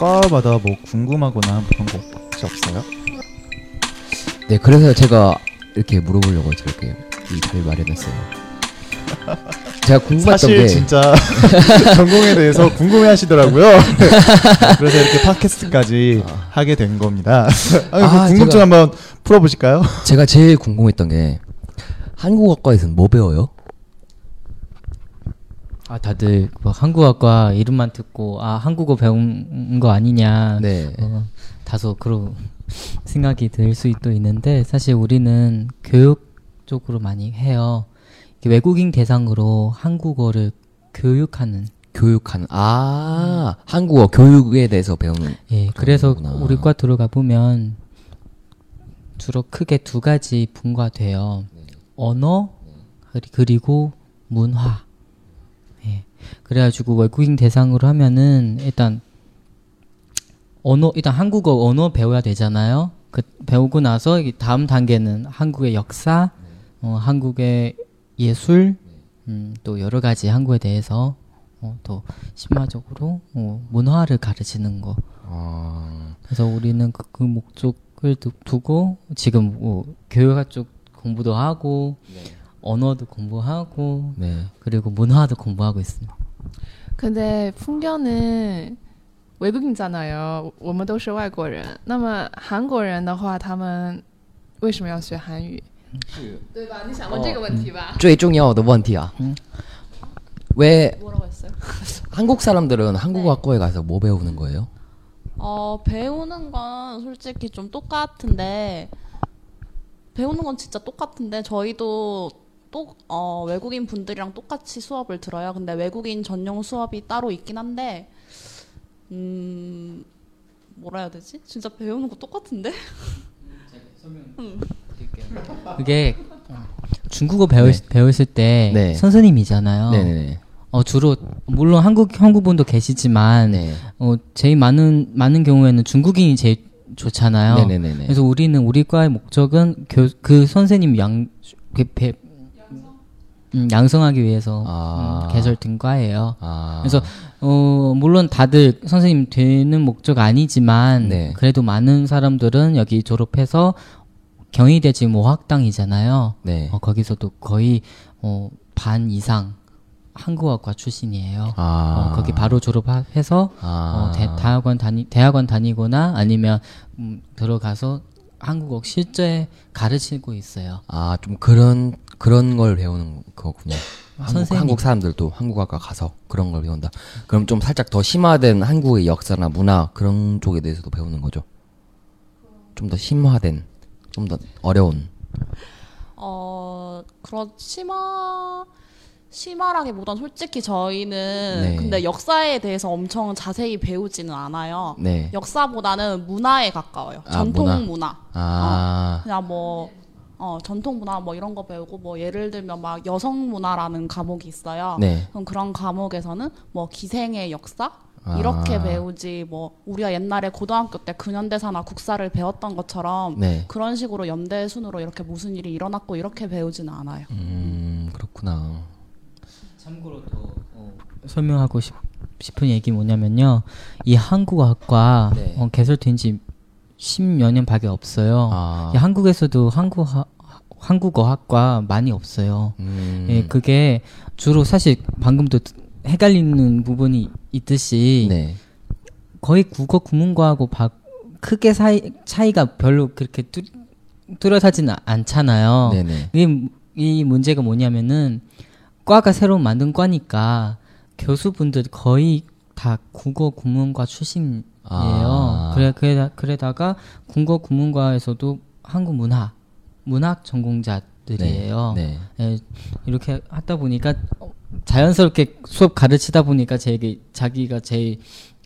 과마다 뭐 궁금하거나 그런 거 혹시 없어요? 네, 그래서 제가 이렇게 물어보려고 이렇게 이 자리 마련했어요. 제가 궁금했던 사실 게 진짜 전공에 대해서 궁금해하시더라고요. 그래서 이렇게 팟캐스트까지 하게 된 겁니다. 아니, 그 아, 궁금증 제가- 한번 풀어보실까요? 제가 제일 궁금했던 게 한국어과에서는 뭐 배워요? 아 다들 뭐 한국어과 이름만 듣고 아 한국어 배운 거 아니냐 네. 어, 다소 그런 생각이 들 수도 있는데 사실 우리는 교육 쪽으로 많이 해요. 외국인 대상으로 한국어를 교육하는 교육하는 아 한국어 교육에 대해서 배우는 예 그래서 거구나. 우리 과 들어가 보면 주로 크게 두 가지 분과돼요. 언어 그리- 그리고 문화. 예. 그래가지고 외국인 대상으로 하면은 일단 언어 일단 한국어 언어 배워야 되잖아요. 그 배우고 나서 다음 단계는 한국의 역사, 어, 한국의 예술, 음, 또 여러 가지 한국에 대해서 어, 더 심화적으로 어, 문화를 가르치는 거. 아, 그래서 우리는 그, 그 목적을 두- 두고 지금 뭐 교육학 쪽 공부도 하고 언어도 공부하고 네. 그리고 문화도 공부하고 있습니다. 근데 풍견은 외국인잖아요. 我们都是外国人。那么韩国人的话，他们为什么要学韩语？对吧？你想问这个问题吧？最重要的问题啊. 음. 왜 뭐라고 했어요? 한국 사람들은 한국어학과에 가서 뭐 배우는 거예요? 어, 배우는 건 솔직히 좀 똑같은데, 배우는 건 진짜 똑같은데, 저희도 또, 어, 외국인 분들이랑 똑같이 수업을 들어요. 근데 외국인 전용 수업이 따로 있긴 한데, 음, 뭐라 해야 되지? 진짜 배우는 거 똑같은데? 그게 중국어 배우, 배우실 때 네. 선생님이잖아요. 네네네. 어 주로 물론 한국 한국 분도 계시지만 네. 어 제일 많은 많은 경우에는 중국인이 제일 좋잖아요. 네네네네. 그래서 우리는 우리 과의 목적은 교, 그 선생님 양 그, 배, 음, 양성하기 위해서 아. 음, 개설 된 과예요. 아. 그래서 어 물론 다들 선생님 되는 목적 아니지만 네. 그래도 많은 사람들은 여기 졸업해서 경희대 지금 5학당이잖아요. 네. 어, 거기서도 거의 어, 반 이상 한국어과 출신이에요. 아. 어, 거기 바로 졸업해서 아. 어, 대, 대학원 다니 대학원 다니거나 아니면 음, 들어가서 한국어 실제 가르치고 있어요. 아, 좀 그런 그런 걸 배우는 거군요. 한국. 한국 사람들도 한국어과 가서 그런 걸 배운다. 그럼 좀 살짝 더 심화된 한국의 역사나 문화 그런 쪽에 대해서도 배우는 거죠. 좀 더 심화된, 좀 더 어려운. 어, 그런 심화, 심화라기보단 솔직히 저희는 네. 근데 역사에 대해서 엄청 자세히 배우지는 않아요. 네. 역사보다는 문화에 가까워요. 아, 전통 문화. 문화. 아, 그냥 뭐, 어, 전통 문화 뭐 이런 거 배우고 뭐 예를 들면 막 여성 문화라는 과목이 있어요. 네. 그럼 그런 과목에서는 뭐 기생의 역사? 이렇게 아. 배우지 뭐 우리가 옛날에 고등학교 때 근현대사나 국사를 배웠던 것처럼 네. 그런 식으로 연대 순으로 이렇게 무슨 일이 일어났고 이렇게 배우지는 않아요. 음, 그렇구나. 참고로 더 어, 설명하고 싶, 싶은 얘기 뭐냐면요. 이 한국어학과 네. 어, 개설된 지 10여 년 밖에 없어요. 아. 이 한국에서도 한국어 한국어학과 많이 없어요. 음, 예, 그게 주로 사실 방금도 헷갈리는 부분이 있듯이 네. 거의 국어 국문과하고 바, 크게 사이, 차이가 별로 그렇게 뚜, 뚜렷하지는 않잖아요. 네네. 이, 이 문제가 뭐냐면은 과가 새로 만든 과니까 교수분들 거의 다 국어 국문과 출신이에요. 아. 그래 그래 그래다가 국어 국문과에서도 한국 문화 문학 전공자들이에요. 네. 예, 이렇게 하다 보니까 어, 자연스럽게 수업 가르치다 보니까 제게 자기가 제일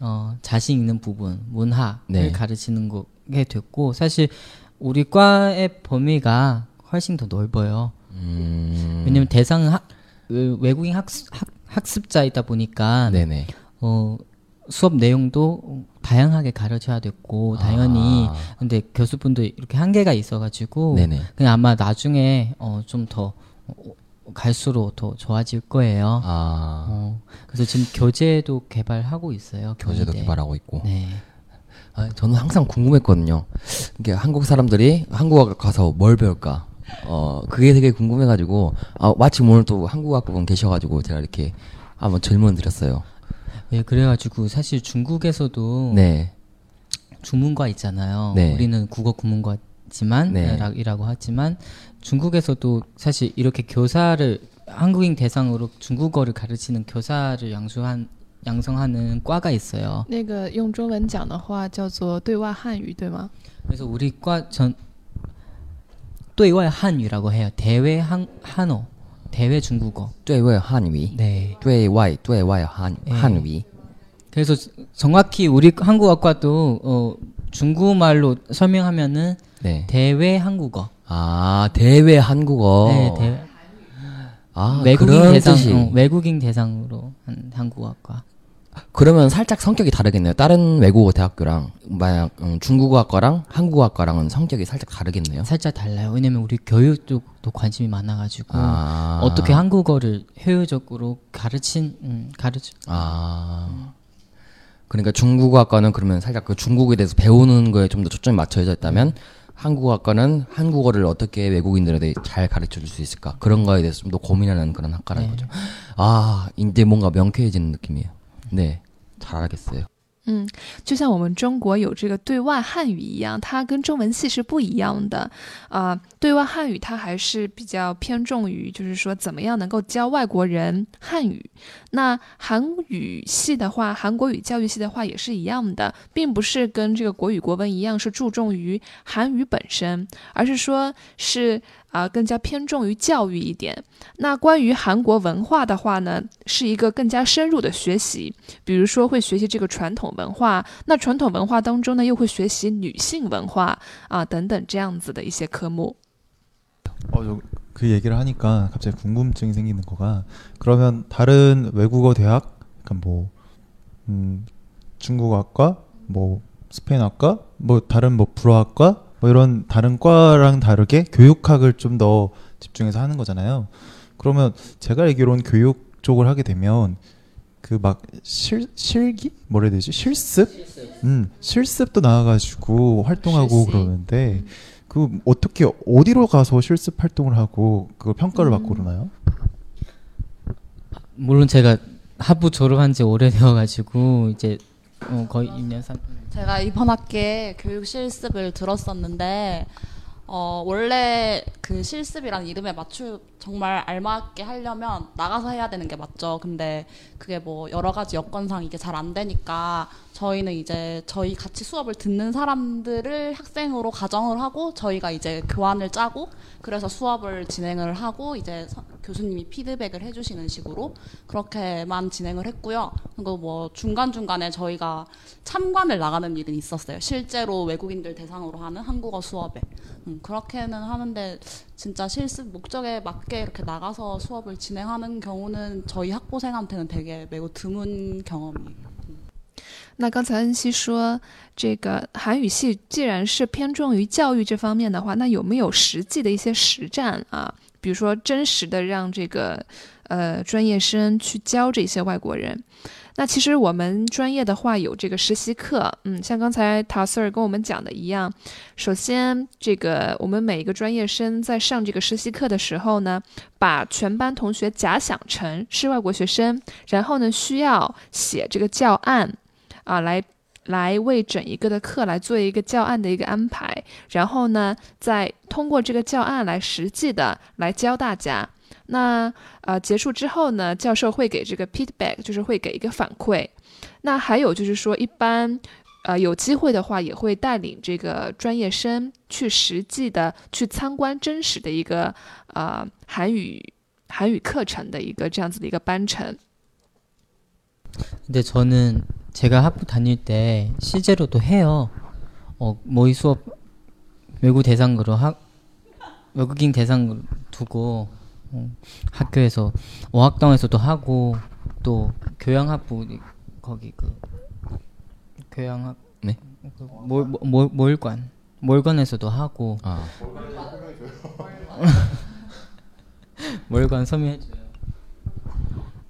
어, 자신 있는 부분 문화를 네. 가르치는 거게 됐고 사실 우리 과의 범위가 훨씬 더 넓어요. 음, 왜냐면 대상은 외국인 학습, 학, 학습 자이다 보니까 네네. 어, 수업 내용도 다양하게 가르쳐야 됐고 당연히 아. 근데 교수분도 이렇게 한계가 있어가지고 네네. 그냥 아마 나중에 어, 좀더 갈수록 더 좋아질 거예요. 아 어, 그래서 지금 교재도 개발하고 있어요. 교재도 교내대. 개발하고 있고. 네. 아, 저는 항상 궁금했거든요. 이게 한국 사람들이 한국어 가서 뭘 배울까? 어, 그게 되게 궁금해가지고, 아, 마침 오늘 또 한국어 학부분 계셔가지고 제가 이렇게 한번 질문 드렸어요. 예, 그래가지고 사실 중국에서도 네. 주문과 있잖아요. 네. 우리는 국어 구문과지만 네. 라- 이라고 하지만 중국에서도 사실 이렇게 교사를 한국인 대상으로 중국어를 가르치는 교사를 양수한 양성하는 과가 있어요. 那个用中文讲的话叫做对外汉语，对吗？ 그래서 우리 과전 对外 한유라고 해요. 대외 한 한어, 대외 중국어. 对外汉语. 네. 对外,对外 한, 네. 한위. 그래서 정확히 우리 한국어과도 어, 중국말로 설명하면은 네. 대외 한국어. 아, 대외 한국어. 네, 대외 아, 외국인 그런 대상 뜻이. 어, 외국인 대상으로 한 한국어과. 그러면 살짝 성격이 다르겠네요. 다른 외국어 대학교랑 만약 음, 중국어학과랑 한국어학과랑은 성격이 살짝 다르겠네요. 살짝 달라요. 왜냐면 우리 교육 쪽도 관심이 많아가지고 아. 어떻게 한국어를 효율적으로 가르친 음, 가르치 아. 그러니까 중국어학과는 그러면 살짝 그 중국에 대해서 배우는 거에 좀 더 초점이 맞춰져 있다면 한국어학과는 한국어를 어떻게 외국인들에게 잘 가르쳐 줄 수 있을까 그런 거에 대해서 좀 더 고민하는 그런 학과라는 네. 거죠. 아, 이제 뭔가 명쾌해지는 느낌이에요. 네. 잘 알겠어요. 嗯，就像我们中国有这个对外汉语一样，它跟中文系是不一样的。啊、对外汉语它还是比较偏重于，就是说怎么样能够教外国人汉语。 那韩语系的话，韩国语教育系的话也是一样的，并不是跟这个国语国文一样是注重于韩语本身，而是说是啊、更加偏重于教育一点。那关于韩国文化的话呢，是一个更加深入的学习。比如说会学习这个传统文化，那传统文化当中呢，又会学习女性文化啊等等这样子的一些科目。 어, 저, 그 얘기를 하니까 갑자기 궁금증이 생기는 거가 그러면 다른 외국어 대학, 그러니까 뭐 음, 중국어학과, 뭐 스페인어학과, 뭐 다른 뭐 불어학과, 뭐 이런 다른 과랑 다르게 교육학을 좀 더 집중해서 하는 거잖아요. 그러면 제가 알기로는 교육 쪽을 하게 되면 그 막 실 실기? 뭐라 해야 되지? 실습? 음 실습도 나와가지고 활동하고 실습. 그러는데 그 어떻게 어디로 가서 실습 활동을 하고 그걸 평가를 받고 그러나요? 물론 제가 하부 졸업한 지 오래되어가지고 이제 어, 거의 2년 3 제가 이번 학기에 교육 실습을 들었었는데 어, 원래 그 실습이라는 이름에 맞출 정말 알맞게 하려면 나가서 해야 되는 게 맞죠. 근데 그게 뭐 여러 가지 여건상 이게 잘 안 되니까 저희는 이제 저희 같이 수업을 듣는 사람들을 학생으로 가정을 하고 저희가 이제 교환을 짜고 그래서 수업을 진행을 하고 이제 서- 교수님이 피드백을 해주시는 식으로 그렇게만 진행을 했고요. 그리고 뭐 중간중간에 저희가 참관을 나가는 일은 있었어요. 실제로 외국인들 대상으로 하는 한국어 수업에. 음, 그렇게는 하는데 진짜 실습 목적에 맞게 이렇게 나가서 수업을 진행하는 경우는 저희 학부생한테는 되게 매우 드문 경험이에요. 那刚才恩熙说，这个韩语系既然是偏重于教育这方面的话，那有没有实际的一些实战啊？ 比如说真实的让这个呃专业生去教这些外国人。那其实我们专业的话有这个实习课，嗯，像刚才陶 Sir 跟我们讲的一样，首先这个我们每一个专业生在上这个实习课的时候呢，把全班同学假想成是外国学生，然后呢需要写这个教案。啊，来来为整一个的课来做一个教案的一个安排，然后呢，再通过这个教案来实际的来教大家。那呃结束之后呢，教授会给这个 feedback，就是会给一个反馈。那还有就是说，一般呃有机会的话，也会带领这个专业生去实际的去参观真实的一个呃韩语韩语课程的一个这样子的一个班程。 근데 저는 제가 학부 다닐 때 실제로도 해요. 어, 모의 수업 외국 대상으로 학 외국인 대상으로 두고 어, 학교에서 어학당에서도 하고 또 교양학부 거기 그 교양학 네? 그 몰, 몰, 몰관 몰관에서도 하고 아, 월관 설명해 줘요.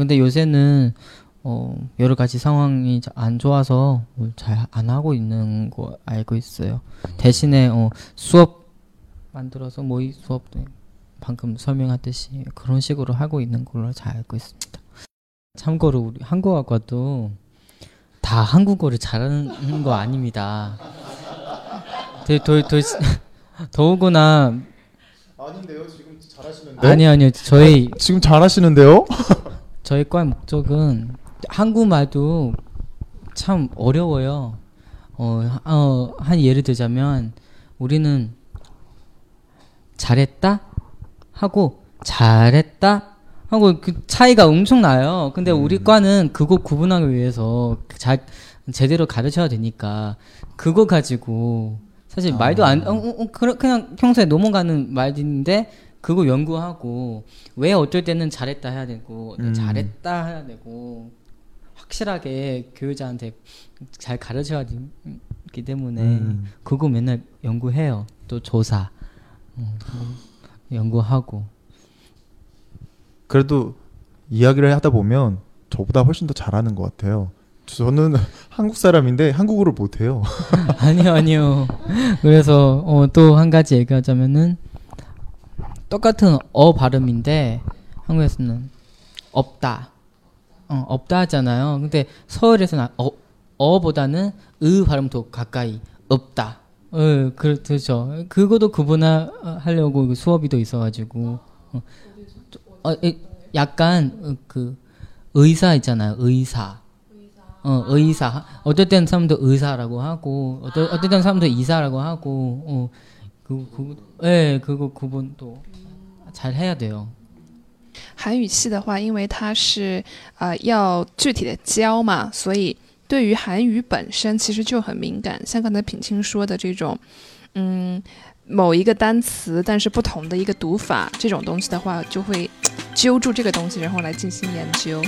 근데 요새는 어, 여러 가지 상황이 자- 안 좋아서 잘 안 하고 있는 거 알고 있어요. 대신에 어, 수업 만들어서 모의 수업도 방금 설명했듯이 그런 식으로 하고 있는 걸로 잘 알고 있습니다. 참고로 우리 한국어과도 다 한국어를 잘하는 거 아닙니다. 더, 더, 더, 더구나 아닌데요 지금 잘하시는데 아니 아니요 저희 지금 잘하시는데요 저희 과의 목적은 한국말도 참 어려워요. 어, 어, 한 예를 들자면 우리는 잘했다 하고 잘했다 하고 그 차이가 엄청 나요. 근데 우리 과는 그거 구분하기 위해서 잘 제대로 가르쳐야 되니까 그거 가지고 사실 말도 안 어, 어, 어, 그냥 평소에 넘어가는 말인데 그거 연구하고 왜 어쩔 때는 잘했다 해야 되고 음. 잘했다 해야 되고 확실하게 교육자한테 잘 가르쳐야 되기 때문에 음. 그거 맨날 연구해요. 또 조사 어, 연구하고 그래도 이야기를 하다 보면 저보다 훨씬 더 잘하는 것 같아요. 저는 한국 사람인데 한국어를 못해요. 아니요 아니요. 그래서 어, 또 한 가지 얘기하자면은 똑같은 어 발음인데 한국에서는 없다, 어, 없다 하잖아요. 근데 서울에서는 어, 어보다는 으 발음 더 가까이 없다. 어, 그렇죠. 그것도 구분하려고 그 수업이 또 있어가지고 어, 어, 에, 약간 어, 그 의사 있잖아요. 의사. 어, 의사. 땐 사람도 의사라고 하고, 땐 사람도 이사라고 하고, 어, 그, 그, 예, 그거 구분도 잘 해야 돼요. 韩语系的话，因为它是呃要具体的教嘛，所以对于韩语本身其实就很敏感。像刚才品清说的这种，嗯，某一个单词但是不同的一个读法这种东西的话，就会揪住这个东西，然后来进行研究。